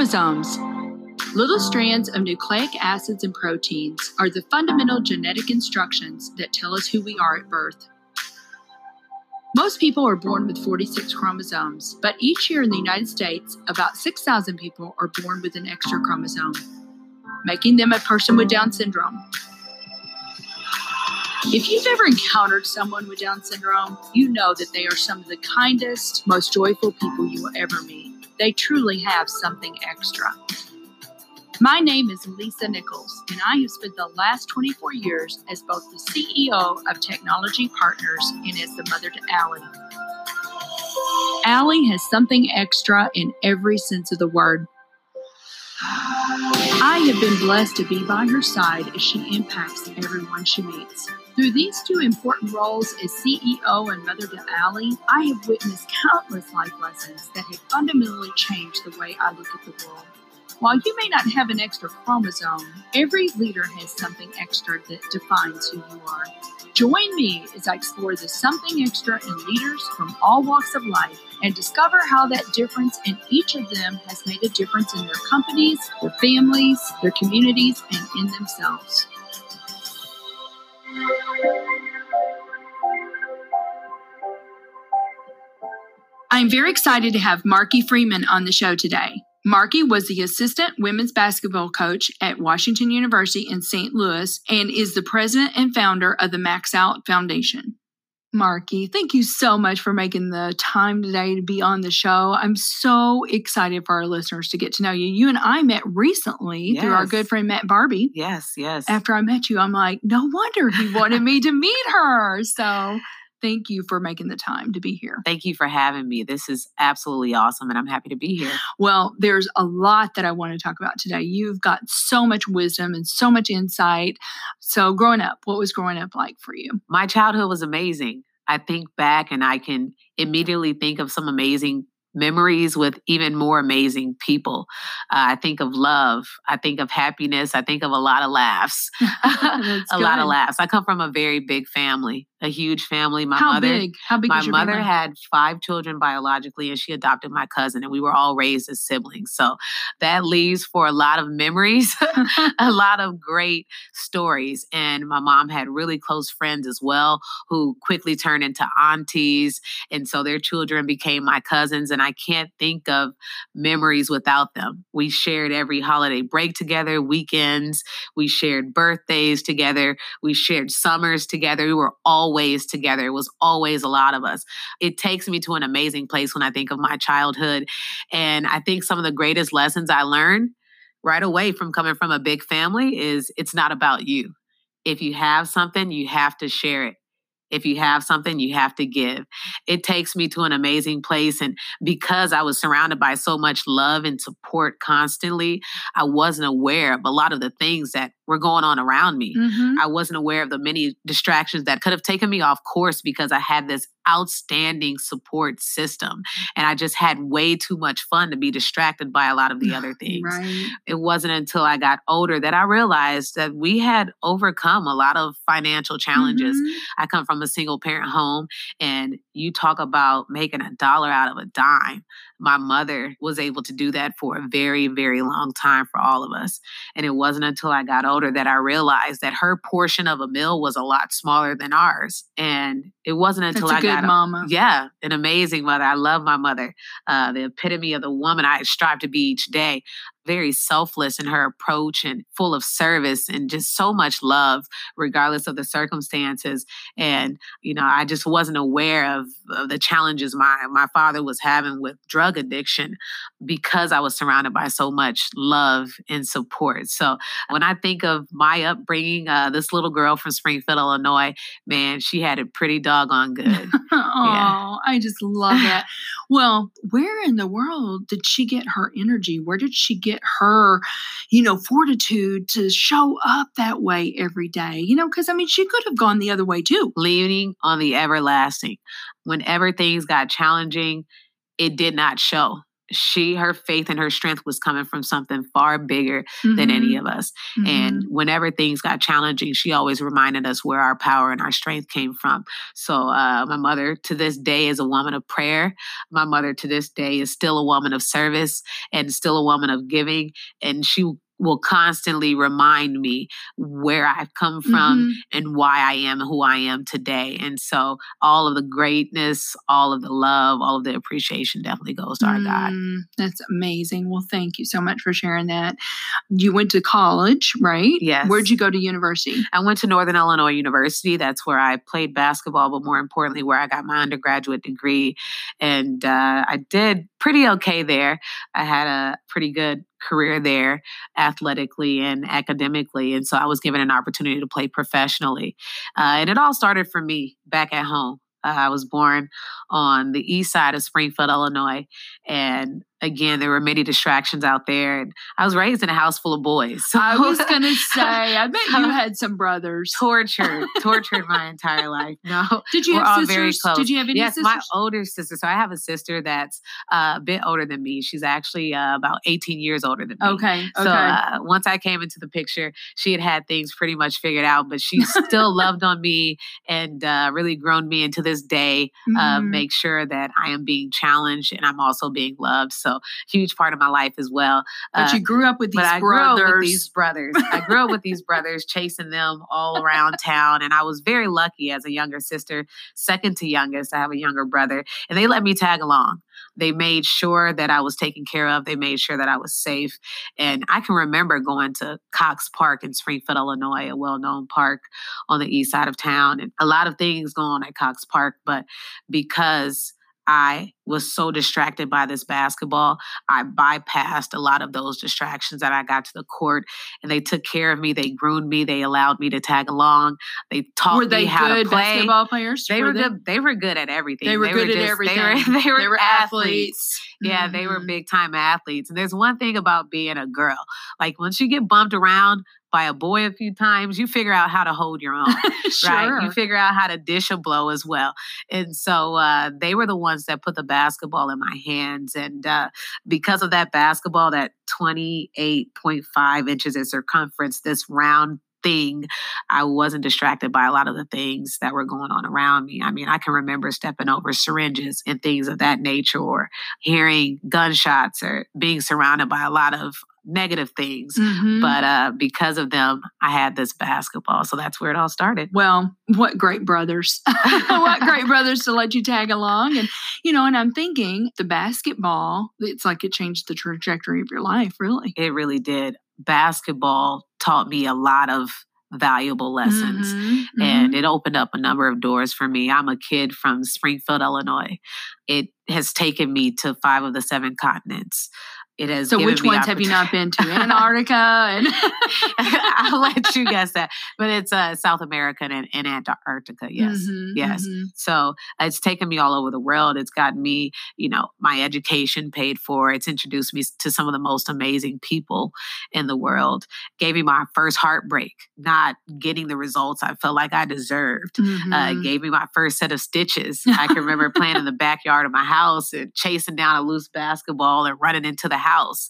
Chromosomes. Little strands of nucleic acids and proteins are the fundamental genetic instructions that tell us who we are at birth. Most people are born with 46 chromosomes, but each year in the United States, about 6,000 people are born with an extra chromosome, making them a person with Down syndrome. If you've ever encountered someone with Down syndrome, you know that they are some of the kindest, most joyful people you will ever meet. They truly have something extra. My name is Lisa Nichols, and I have spent the last 24 years as both the CEO of Technology Partners and as the mother to Allie. Allie has something extra in every sense of the word. I have been blessed to be by her side as she impacts everyone she meets. Through these two important roles as CEO and mother to Allie, I have witnessed countless life lessons that have fundamentally changed the way I look at the world. While you may not have an extra chromosome, every leader has something extra that defines who you are. Join me as I explore the something extra in leaders from all walks of life and discover how that difference in each of them has made a difference in their companies, their families, their communities, and in themselves. I'm very excited to have Marky Freeman on the show today. Marky was the assistant women's basketball coach at Washington University in St. Louis and is the president and founder of the Max Out Foundation. Marky, thank you so much for making the time today to be on the show. I'm so excited for our listeners to get to know you. You and I met recently yes. through our good friend Matt Barbie. Yes, yes. After I met you, I'm like, no wonder he wanted me to meet her. So thank you for making the time to be here. Thank you for having me. This is absolutely awesome, and I'm happy to be here. Well, there's a lot that I want to talk about today. You've got so much wisdom and so much insight. So, growing up, what was growing up like for you? My childhood was amazing. I think back and I can immediately think of some amazing memories with even more amazing people. Uh, I think of love. I think of happiness. I think of a lot of laughs. a good. lot of laughs. I come from a very big family, a huge family. My How mother, big? How big? My mother family? had five children biologically, and she adopted my cousin, and we were all raised as siblings. So that leaves for a lot of memories, a lot of great stories. And my mom had really close friends as well, who quickly turned into aunties, and so their children became my cousins. And I can't think of memories without them. We shared every holiday break together, weekends, we shared birthdays together, we shared summers together. We were always together. It was always a lot of us. It takes me to an amazing place when I think of my childhood. And I think some of the greatest lessons I learned right away from coming from a big family is it's not about you. If you have something, you have to share it. If you have something, you have to give. It takes me to an amazing place. And because I was surrounded by so much love and support constantly, I wasn't aware of a lot of the things that were going on around me. Mm-hmm. I wasn't aware of the many distractions that could have taken me off course because I had this outstanding support system. And I just had way too much fun to be distracted by a lot of the other things. Right. It wasn't until I got older that I realized that we had overcome a lot of financial challenges. Mm-hmm. I come from a single parent home, and you talk about making a dollar out of a dime my mother was able to do that for a very, very long time for all of us. And it wasn't until I got older that I realized that her portion of a meal was a lot smaller than ours. And it wasn't until That's I got mama. Yeah, an amazing mother. I love my mother, uh, the epitome of the woman I strive to be each day very selfless in her approach and full of service and just so much love, regardless of the circumstances. And, you know, I just wasn't aware of, of the challenges my, my father was having with drug addiction because I was surrounded by so much love and support. So when I think of my upbringing, uh, this little girl from Springfield, Illinois, man, she had it pretty doggone good. oh, yeah. I just love that. well, where in the world did she get her energy? Where did she get get her, you know, fortitude to show up that way every day? You know, because I mean, she could have gone the other way too. Leaning on the everlasting. Whenever things got challenging, it did not show. She her faith and her strength was coming from something far bigger mm-hmm. than any of us mm-hmm. and whenever things got challenging she always reminded us where our power and our strength came from so uh, my mother to this day is a woman of prayer my mother to this day is still a woman of service and still a woman of giving and she will constantly remind me where I've come from mm-hmm. and why I am who I am today. And so all of the greatness, all of the love, all of the appreciation definitely goes to our mm, God. That's amazing. Well, thank you so much for sharing that. You went to college, right? Yes. Where'd you go to university? I went to Northern Illinois University. That's where I played basketball, but more importantly, where I got my undergraduate degree. And uh, I did pretty okay there. I had a pretty good career there athletically and academically. And so I was given an opportunity to play professionally. Uh, and it all started for me back at home. Uh, I was born on the east side of Springfield, Illinois. And again, there were many distractions out there. And I was raised in a house full of boys. So I was going to say, I bet you had some brothers. Tortured, tortured my entire life. No. Did you have sisters? Did you have any yes, sisters? my older sister. So I have a sister that's uh, a bit older than me. She's actually uh, about 18 years older than me. Okay. So okay. Uh, once I came into the picture, she had had things pretty much figured out, but she still loved on me and uh, really grown me into this day. Mm-hmm. make sure that I am being challenged and I'm also being loved. So so huge part of my life as well. But uh, you grew up with these brothers. I grew up with these brothers. I grew up with these brothers, chasing them all around town, and I was very lucky as a younger sister, second to youngest. I have a younger brother, and they let me tag along. They made sure that I was taken care of. They made sure that I was safe. And I can remember going to Cox Park in Springfield, Illinois, a well known park on the east side of town, and a lot of things going on at Cox Park. But because I was so distracted by this basketball. I bypassed a lot of those distractions that I got to the court and they took care of me. They groomed me. They allowed me to tag along. They taught were they me how good to play. basketball players? They were, were they? good. They were good at everything. They were they good were at everything. They were, they were, they were athletes. athletes. Yeah, mm-hmm. they were mm-hmm. big time athletes. And there's one thing about being a girl. Like once you get bumped around, by a boy a few times, you figure out how to hold your own, sure. right? You figure out how to dish a blow as well. And so uh, they were the ones that put the basketball in my hands. And uh, because of that basketball, that 28.5 inches in circumference, this round thing, I wasn't distracted by a lot of the things that were going on around me. I mean, I can remember stepping over syringes and things of that nature, or hearing gunshots, or being surrounded by a lot of negative things. Mm-hmm. But uh, because of them, I had this basketball. So that's where it all started. Well, what great brothers. what great brothers to let you tag along. And, you know, and I'm thinking the basketball, it's like it changed the trajectory of your life, really. It really did. Basketball taught me a lot of valuable lessons mm-hmm, mm-hmm. and it opened up a number of doors for me. I'm a kid from Springfield, Illinois. It has taken me to five of the seven continents it has. So, which ones have you not been to? Antarctica, and I'll let you guess that. But it's uh, South America and, and Antarctica. Yes, mm-hmm, yes. Mm-hmm. So it's taken me all over the world. It's gotten me, you know, my education paid for. It's introduced me to some of the most amazing people in the world. Gave me my first heartbreak, not getting the results I felt like I deserved. Uh, mm-hmm. Uh, gave me my first set of stitches. I can remember playing in the backyard of my house and chasing down a loose basketball and running into the house house.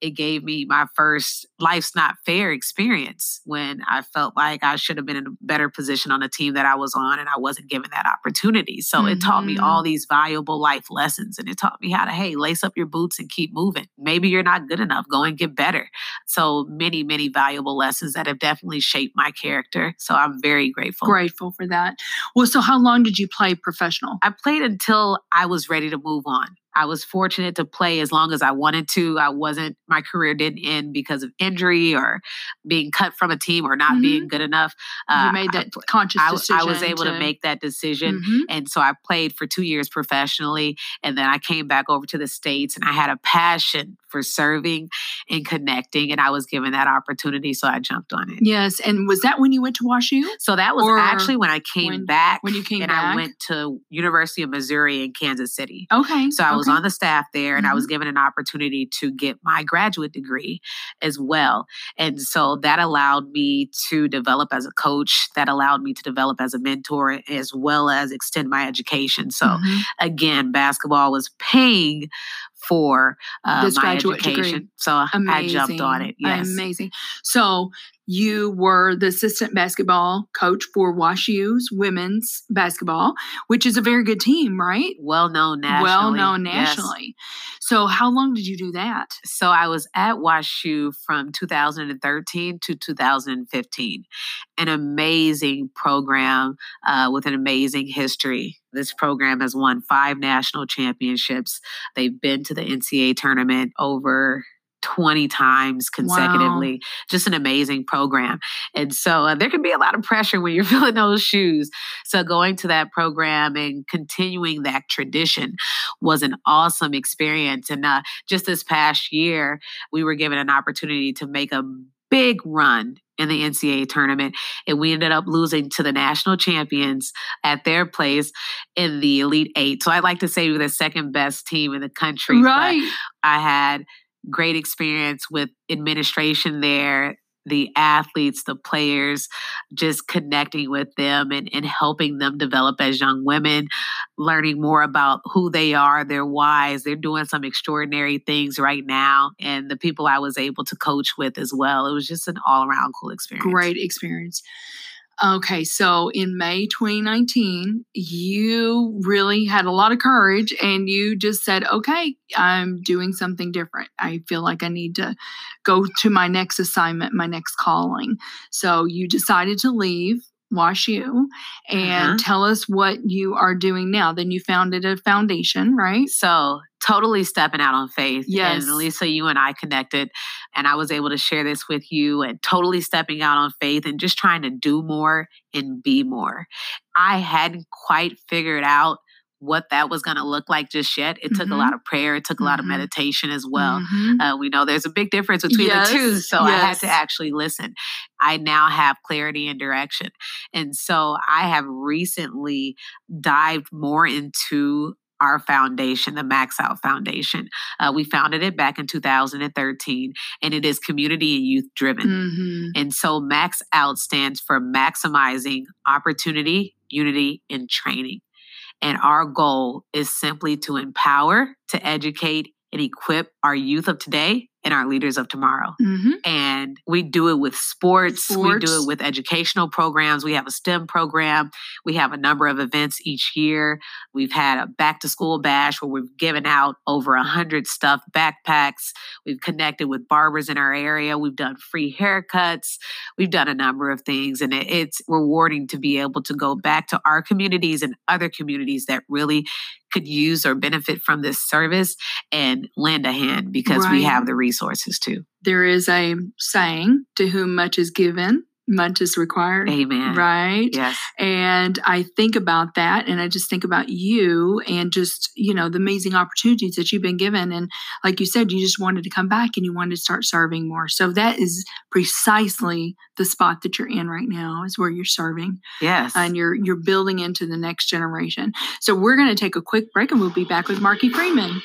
It gave me my first life's not fair experience when I felt like I should have been in a better position on the team that I was on and I wasn't given that opportunity. So mm-hmm. it taught me all mm-hmm. these valuable life lessons and it taught me how to, hey, lace up your boots and keep moving. Maybe you're not good enough, go and get better. So many, many valuable lessons that have definitely shaped my character. So I'm very grateful. Grateful for that. Well, so how long did you play professional? I played until I was ready to move on. I was fortunate to play as long as I wanted to. I wasn't, my career didn't end because of injury or being cut from a team or not mm-hmm. being good enough. Uh, you made that I, conscious I, decision. I was able to, to make that decision. Mm-hmm. And so I played for two years professionally. And then I came back over to the States and I had a passion for serving and connecting. And I was given that opportunity. So I jumped on it. Yes. And was that when you went to WashU? So that was or actually when I came when, back. When you came and back? I went to University of Missouri in Kansas City. Okay. So I was on the staff there and mm-hmm. I was mm-hmm. given an opportunity to get my graduate degree as well. And so that allowed me to develop as a coach, that allowed me to develop as a mentor, as well as extend my education. So mm-hmm. again, basketball was paying for uh, This my graduate degree. education. So I jumped on it. Yes. Amazing. So you were the assistant basketball coach for Wash U's women's basketball, which is a very good team, right? Well known nationally. Well known Yes. nationally. So how long did you do that? So I was at WashU from 2013 to 2015. An amazing program uh, with an amazing history. This program has won five national championships. They've been to the NCAA tournament over 20 times consecutively. Just an amazing program. And so uh, there can be a lot of pressure when you're filling those shoes. So going to that program and continuing that tradition was an awesome experience. And uh, just this past year, we were given an opportunity to make a big run in the NCAA tournament. And we ended up losing to the national champions at their place in the Elite Eight. So I'd like to say we were the second best team in the country. but Right. I had great experience with administration there, the athletes, the players, just connecting with them and, and helping them develop as young women, learning more about who they are, their whys. They're doing some extraordinary things right now. And the people I was able to coach with as well. It was just an all around cool experience. Great experience. Okay, so in May 2019, you really had a lot of courage and you just said, okay, I'm doing something different. I feel like I need to go to my next assignment, my next calling. So you decided to leave WashU and Uh-huh. tell us what you are doing now. Then you founded a foundation, right? So totally stepping out on faith. Yes. And Lisa, you and I connected and I was able to share this with you and totally stepping out on faith and just trying to do more and be more. I hadn't quite figured out what that was going to look like just yet. It took a Mhm. lot of prayer, it took a lot of Mhm. meditation as well. Mhm. Uh, we know there's a big difference between Yes, the two. So I had to actually listen. I now have clarity and direction. And so I have recently dived more into our foundation, the Max Out Foundation. Uh, we founded it back in 2013, and it is community and youth driven. Mhm. And so Max Out stands for maximizing opportunity, unity, and training. And our goal is simply to empower, to educate, and equip our youth of today and our leaders of tomorrow. Mhm. And we do it with sports, we do it with educational programs. We have a STEM program. We have a number of events each year. We've had a back to school bash where we've given out over a hundred stuffed backpacks. We've connected with barbers in our area. We've done free haircuts. We've done a number of things, and it- it's rewarding to be able to go back to our communities and other communities that really could use or benefit from this service and lend a hand because we have the resources too. There is a saying, to whom much is given, much is required. Amen. Right. Yes. And I think about that and I just think about you and just, you know, the amazing opportunities that you've been given. And like you said, you just wanted to come back and you wanted to start serving more. So that is precisely the spot that you're in right now is where you're serving Yes. and you're you're building into the next generation. So we're going to take a quick break and we'll be back with Marky Freeman.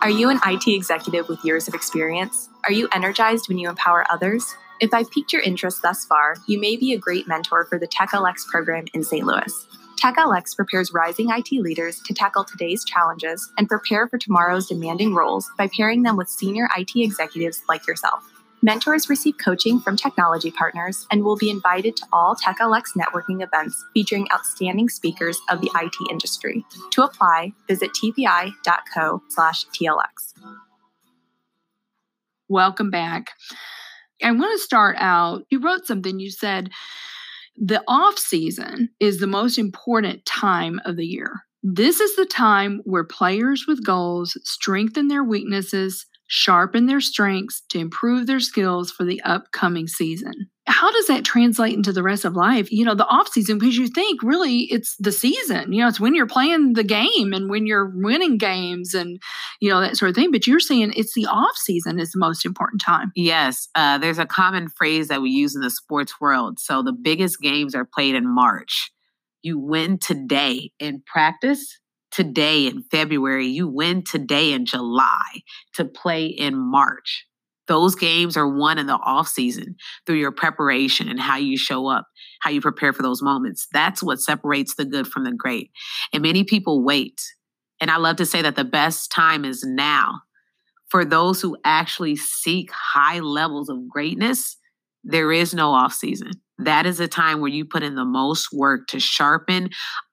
Are you an IT executive with years of experience? Are you energized when you empower others? If I've piqued your interest thus far, you may be a great mentor for the TechLX program in St. Louis. TechLX prepares rising IT leaders to tackle today's challenges and prepare for tomorrow's demanding roles by pairing them with senior IT executives like yourself. Mentors receive coaching from technology partners and will be invited to all TechLX networking events featuring outstanding speakers of the IT industry. To apply, visit tpi.co slash TLX. Welcome back. I want to start out. You wrote something. You said the off season is the most important time of the year. This is the time where players with goals strengthen their weaknesses, sharpen their strengths to improve their skills for the upcoming season. How does that translate into the rest of life? You know, the off season, because you think really it's the season, you know, it's when you're playing the game and when you're winning games and, you know, that sort of thing. But you're saying it's the off season is the most important time. Yes, uh, there's a common phrase that we use in the sports world. So the biggest games are played in March. You win today in practice, today in February. You win today in July to play in March. Those games are won in the off season through your preparation and how you show up, how you prepare for those moments. That's what separates the good from the great. And many people wait And I love to say that the best time is now. For those who actually seek high levels of greatness, there is no off season. That is a time where you put in the most work to sharpen.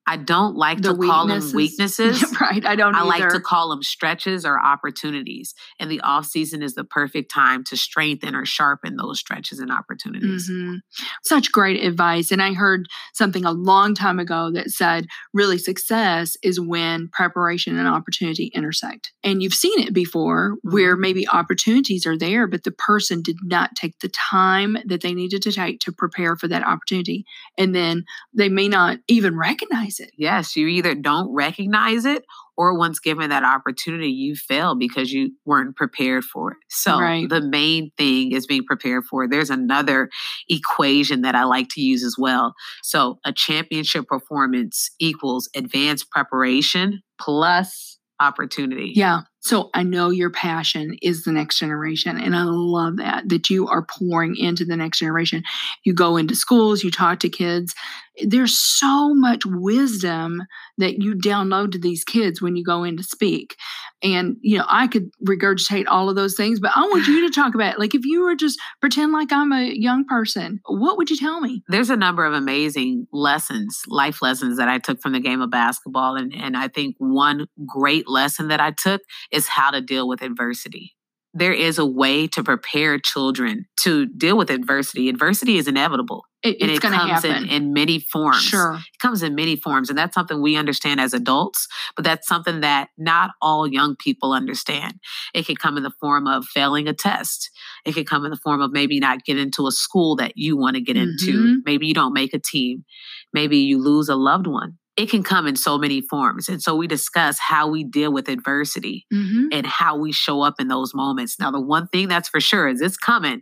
I don't like The to call them weaknesses. right. I don't I like to call them stretches or opportunities. And the off season is the perfect time to strengthen or sharpen those stretches and opportunities. Mhm. Such great advice. And I heard something a long time ago that said really success is when preparation and opportunity intersect. And you've seen it before where maybe opportunities are there, but the person did not take the time that they needed to take to prepare for that opportunity. And then they may not even recognize it. Yes, you either don't recognize it or once given that opportunity, you fail because you weren't prepared for it. So Right. the main thing is being prepared for it. There's another equation that I like to use as well. So a championship performance equals advanced preparation plus opportunity. Yeah. So I know your passion is the next generation. And I love that, that you are pouring into the next generation. You go into schools, you talk to kids. There's so much wisdom that you download to these kids when you go in to speak. And, you know, I could regurgitate all of those things, but I want you to talk about it. Like, if you were just pretend like I'm a young person, what would you tell me? there's a number of amazing lessons, life lessons that I took from the game of basketball. And, and I think one great lesson that I took is how to deal with adversity. There is a way to prepare children to deal with adversity. Adversity is inevitable It, and it going to comes happen. in, in many forms. Sure. It comes in many forms. And that's something we understand as adults, but that's something that not all young people understand. It can come in the form of failing a test. It could come in the form of maybe not getting into a school that you want to get into. Mhm. Maybe you don't make a team. Maybe you lose a loved one. It can come in so many forms. And so we discuss how we deal with adversity hmm and how we show up in those moments. Now, the one thing that's for sure is it's coming,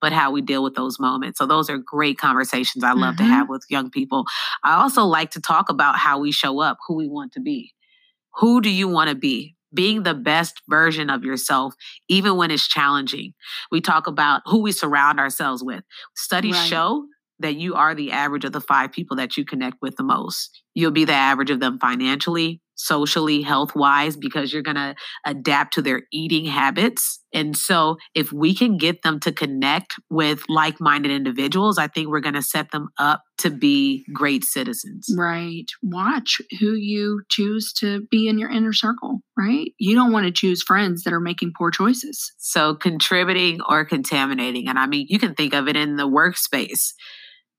but how we deal with those moments. So, those are great conversations I love to Mhm. have with young people. I also like to talk about how we show up, who we want to be. Who do you want to be? Being the best version of yourself, even when it's challenging. We talk about who we surround ourselves with. Studies Right. show that you are the average of the five people that you connect with the most. You'll be the average of them financially, socially, health wise, because you're going to adapt to their eating habits. And so, if we can get them to connect with like minded individuals, I think we're going to set them up to be great citizens. Right. Watch who you choose to be in your inner circle, right? You don't want to choose friends that are making poor choices. So, contributing or contaminating. And I mean, you can think of it in the workspace.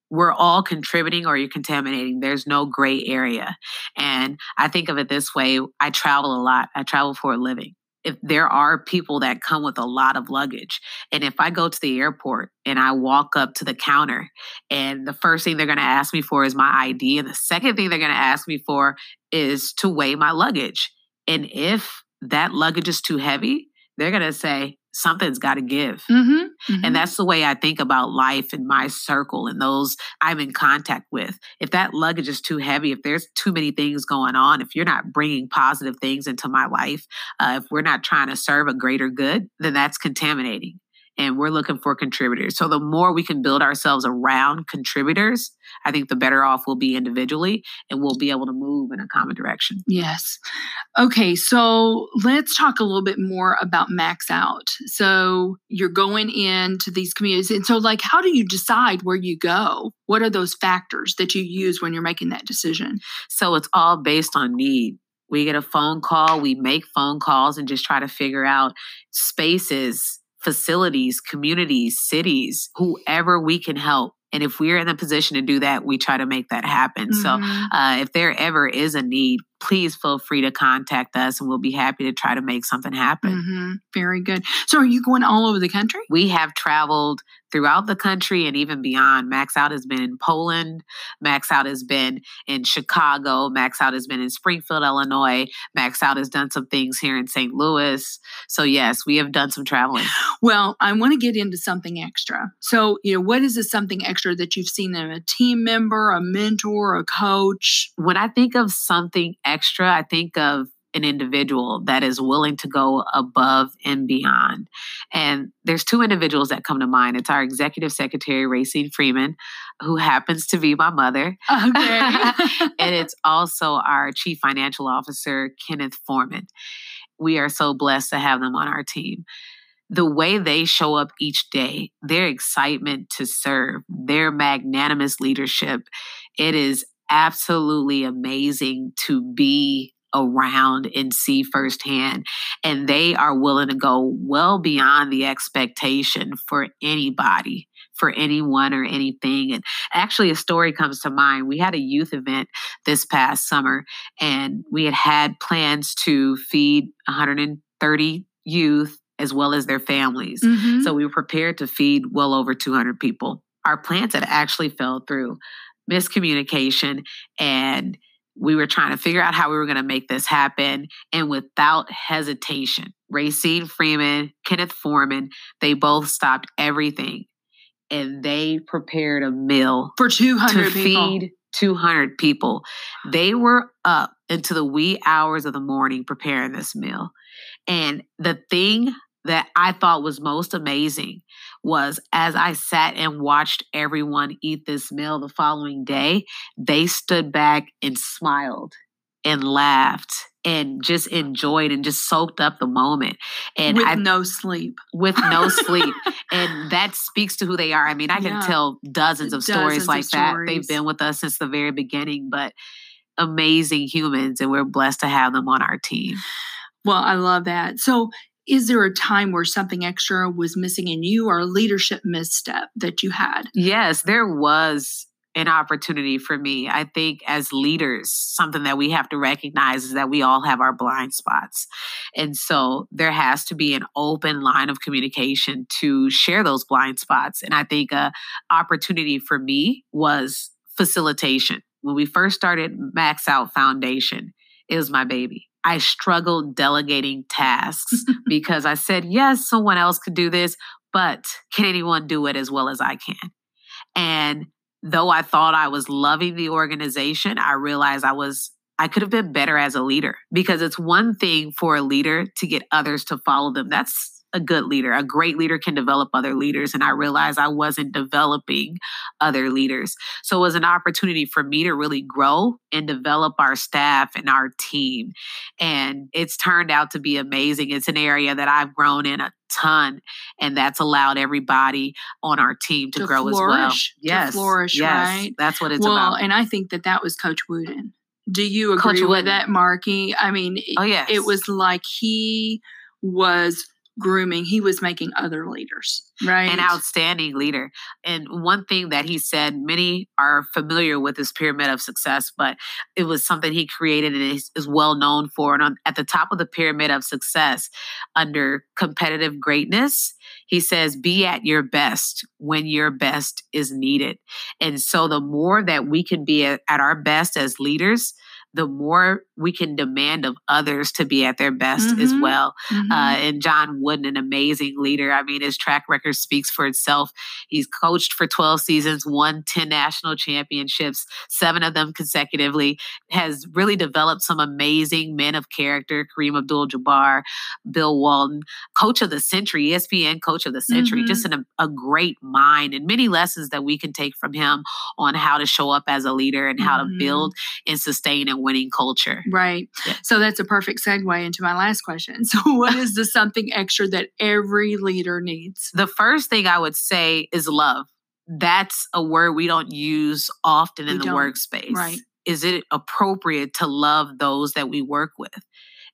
We're all contributing or you're contaminating. There's no gray area. And I think of it this way I travel a lot, I travel for a living. If there are people that come with a lot of luggage, and if I go to the airport and I walk up to the counter, and the first thing they're going to ask me for is my ID, and the second thing they're going to ask me for is to weigh my luggage. And if that luggage is too heavy, they're going to say, something's got to give. Mm-hmm. And that's the way I think about life in my circle and those I'm in contact with. If that luggage is too heavy, if there's too many things going on, if you're not bringing positive things into my life, uh, if we're not trying to serve a greater good, then that's contaminating. And we're looking for contributors. So the more we can build ourselves around contributors, I think the better off we'll be individually and we'll be able to move in a common direction. Yes. Okay, so let's talk a little bit more about max out. So you're going into these communities. And so, like, how do you decide where you go? What are those factors that you use when you're making that decision? So it's all based on need. We get a phone call, we make phone calls and just try to figure out spaces, facilities, communities, cities, whoever we can help. And if we're in a position to do that, we try to make that happen. So Mhm. uh, if there ever is a need, please feel free to contact us and we'll be happy to try to make something happen. Mhm. Very good. So, are you going all over the country? We have traveled throughout the country and even beyond. Max Out has been in Poland. Max Out has been in Chicago. Max Out has been in Springfield, Illinois. Max Out has done some things here in St. Louis. So, yes, we have done some traveling. Well, I want to get into something extra. So, you know, what is this something extra that you've seen in a team member, a mentor, a coach? When I think of something extra, I think of an individual that is willing to go above and beyond. And there's two individuals that come to mind. It's our executive secretary, Racine Freeman, who happens to be my mother. Okay. and it's also our chief financial officer, Kenneth Foreman. We are so blessed to have them on our team. The way they show up each day, their excitement to serve, their magnanimous leadership, it is absolutely amazing to be around and see firsthand. And they are willing to go well beyond the expectation for anybody, for anyone or anything. And actually, a story comes to mind. We had a youth event this past summer, and we had had plans to feed 130 youth as well as their families. Mhm. So we were prepared to feed well over 200 people. Our plans had actually fell through miscommunication and we were trying to figure out how we were going to make this happen. And without hesitation, Racine Freeman, Kenneth Foreman, they both stopped everything and they prepared a meal for 200 to people. feed 200 people. They were up into the wee hours of the morning preparing this meal. And the thing that I thought was most amazing was as I sat and watched everyone eat this meal the following day, they stood back and smiled and laughed and just enjoyed and just soaked up the moment. And with I no sleep. with no sleep. And that speaks to who they are. I mean, I can Yeah. tell dozens of stories Dozens of like that. stories. They've been with us since the very beginning, but amazing humans, and we're blessed to have them on our team. Well, I love that. So, is there a time where something extra was missing in you or a leadership misstep that you had? Yes, there was an opportunity for me. I think as leaders, something that we have to recognize is that we all have our blind spots. And so there has to be an open line of communication to share those blind spots. And I think a opportunity for me was facilitation. When we first started Max Out Foundation, it was my baby. I struggled delegating tasks because I said, yes, someone else could do this, but can anyone do it as well as I can? And though I thought I was loving the organization, I realized I was I could have been better as a leader because it's one thing for a leader to get others to follow them. That's a good leader. A great leader can develop other leaders. And I realized I wasn't developing other leaders. So it was an opportunity for me to really grow and develop our staff and our team. And it's turned out to be amazing. It's an area that I've grown in a ton, and that's allowed everybody on our team to, To grow as well. flourish, to Yes, flourish, yes, right? That's what it's well, about. and I think that that was Coach Wooden. Do you Coach agree with Wooden. that, Marky? I mean, oh yes, it was like he was grooming, he was making other leaders, right? an outstanding leader. And one thing that he said, many are familiar with his pyramid of success, but it was something he created and is, is well known for. And on, at the top of the pyramid of success, under competitive greatness, he says, be at your best when your best is needed. And so the more that we can be at, at our best as leaders, the more we can demand of others to be at their best as Mhm. well. Mhm. Uh, and John Wooden, an amazing leader. I mean, his track record speaks for itself. He's coached for 12 seasons, won 10 national championships, seven of them consecutively, has really developed some amazing men of character. Kareem Abdul Jabbar, Bill Walton, coach of the century, ESPN coach of the century, Mhm. just an, a great mind and many lessons that we can take from him on how to show up as a leader and how to build and sustain winning culture. Right. Yeah. So that's a perfect segue into my last question. So, what is the something extra that every leader needs? the first thing I would say is love. That's a word we don't use often in We the don't. workspace. Right. Is it appropriate to love those that we work with?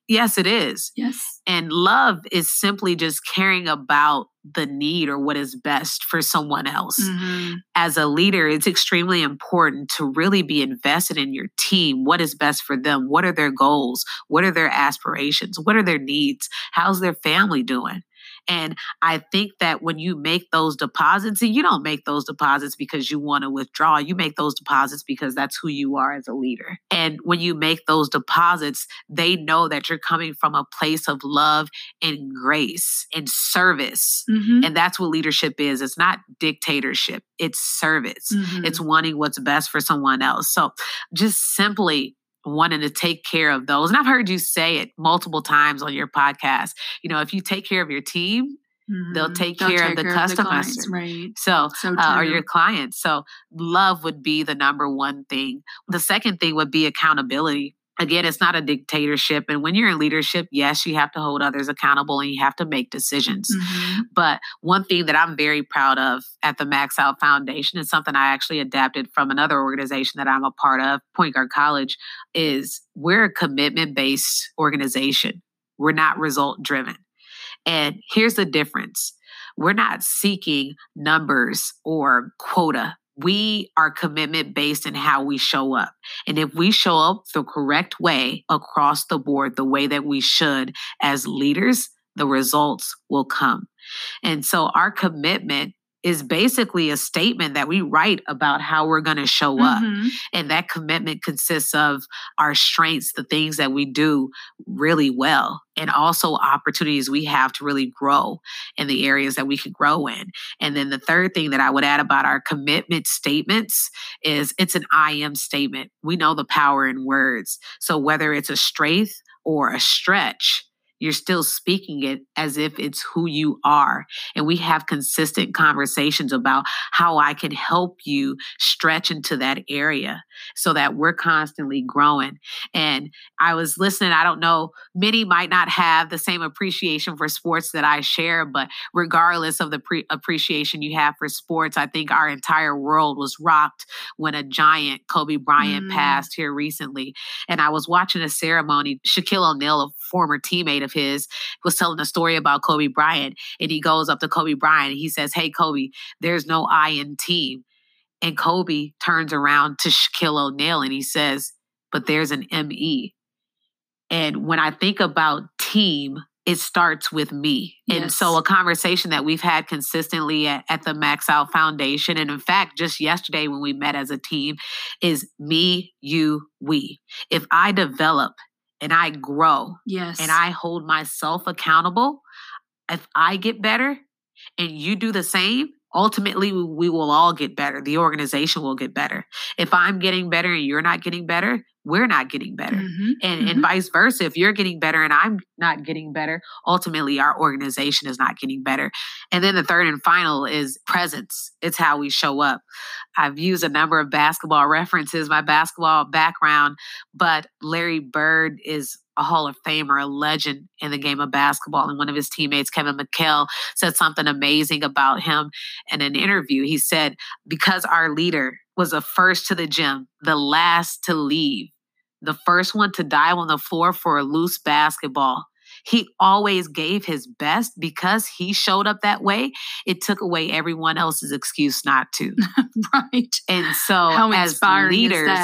Yes, it is. Yes. And love is simply just caring about the need or what is best for someone else. Mhm. As a leader, it's extremely important to really be invested in your team. What is best for them? What are their goals? What are their aspirations? What are their needs? How's their family doing? And I think that when you make those deposits, and you don't make those deposits because you want to withdraw, you make those deposits because that's who you are as a leader. And when you make those deposits, they know that you're coming from a place of love and grace and service. Mhm. And that's what leadership is. It's not dictatorship, it's service. Mhm. It's wanting what's best for someone else. So just simply wanting to take care of those. And I've heard you say it multiple times on your podcast. You know, if you take care of your team, Mm-hmm. They'll take They'll care take of the care customer, of the right? So, so uh, or your clients. So, love would be the number one thing. The second thing would be accountability again, it's not a dictatorship. And when you're in leadership, yes, you have to hold others accountable and you have to make decisions. Mm-hmm. But one thing that I'm very proud of at the Max Out Foundation is something I actually adapted from another organization that I'm a part of, Point Guard College, is we're a commitment based organization. We're not result driven. And here's the difference. We're not seeking numbers or quota we are commitment based in how we show up. And if we show up the correct way across the board, the way that we should as leaders, the results will come. And so our commitment is basically a statement that we write about how we're going to show up. Mm-hmm. And that commitment consists of our strengths, the things that we do really well, and also opportunities we have to really grow in the areas that we could grow in. And then the third thing that I would add about our commitment statements is it's an I am statement. We know the power in words. So whether it's a strength or a stretch, you're still speaking it as if it's who you are. And we have consistent conversations about how I can help you stretch into that area so that we're constantly growing. And I was listening, I don't know, many might not have the same appreciation for sports that I share, but regardless of the pre- appreciation you have for sports, I think our entire world was rocked when a giant, Kobe Bryant, mm. passed here recently. And I was watching a ceremony, Shaquille O'Neal, a former teammate of his, was telling a story about Kobe Bryant. And he goes up to Kobe Bryant and he says, Hey, Kobe, there's no I in team. And Kobe turns around to Shaquille O'Neal and he says, But there's an ME. And when I think about team, it starts with me. Yes. And so, a conversation that we've had consistently at, at, the Max Out Foundation, and in fact, just yesterday when we met as a team, is me, you, we. If I develop and I grow, yes, and I hold myself accountable, if I get better and you do the same, ultimately we will all get better. The organization will get better. If i'm getting better and you're not getting better we're not getting better mm-hmm. and mm-hmm. and vice versa if you're getting better and i'm not getting better ultimately our organization is not getting better and then the third and final is presence it's how we show up i've used a number of basketball references my basketball background but larry bird is a Hall of Famer, a legend in the game of basketball. And one of his teammates, Kevin McHale, said something amazing about him in an interview. He said, Because our leader was the first to the gym, the last to leave, the first one to dive on the floor for a loose basketball, he always gave his best because he showed up that way. It took away everyone else's excuse not to. right. And so How as leaders,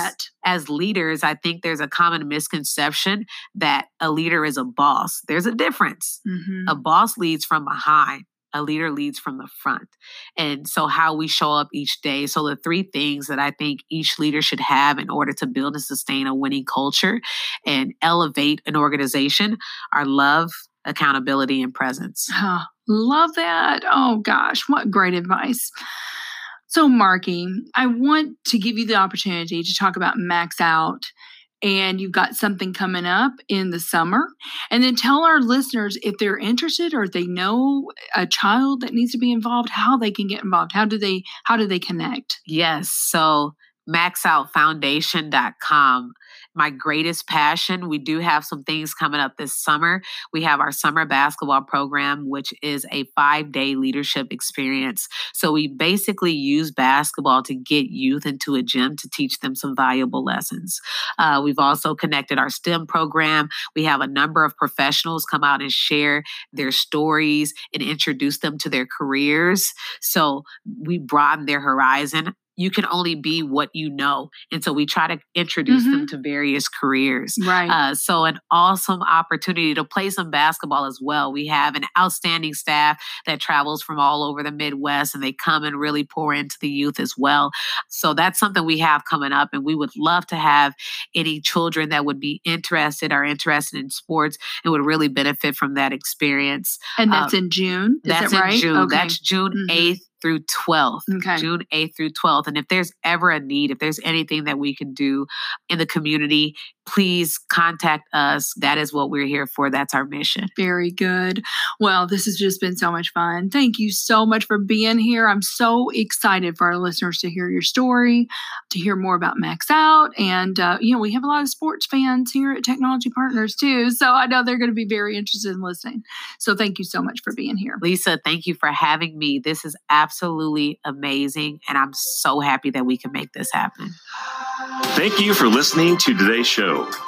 as leaders, I think there's a common misconception that a leader is a boss. There's a difference. Mm-hmm. A boss leads from behind a leader leads from the front. And so, how we show up each day. So, the three things that I think each leader should have in order to build and sustain a winning culture and elevate an organization are love, accountability, and presence. Oh, love that. Oh, gosh, what great advice. So, Marky, I want to give you the opportunity to talk about Max Out and you've got something coming up in the summer. And then tell our listeners if they're interested or if they know a child that needs to be involved, how they can get involved. How do they how do they connect? Yes. So maxoutfoundation.com my greatest passion. We do have some things coming up this summer. We have our summer basketball program, which is a five day leadership experience. So we basically use basketball to get youth into a gym to teach them some valuable lessons. Uh, we've also connected our STEM program. We have a number of professionals come out and share their stories and introduce them to their careers. So we broaden their horizon you can only be what you know. And so we try to introduce mm-hmm. them to various careers. Right. Uh, so, an awesome opportunity to play some basketball as well. We have an outstanding staff that travels from all over the Midwest and they come and really pour into the youth as well. So, that's something we have coming up. And we would love to have any children that would be interested or interested in sports and would really benefit from that experience. And that's uh, in June. Is that's that right? in June. Okay. That's June mm-hmm. 8th through 12th, okay. June 8th through 12th. And if there's ever a need, if there's anything that we can do in the community, please contact us. That is what we're here for. That's our mission. Very good. Well, this has just been so much fun. Thank you so much for being here. I'm so excited for our listeners to hear your story, to hear more about Max Out. And, uh, you know, we have a lot of sports fans here at Technology Partners too. So I know they're going to be very interested in listening. So thank you so much for being here. Lisa, thank you for having me. This is absolutely amazing. And I'm so happy that we can make this happen. Thank you for listening to today's show.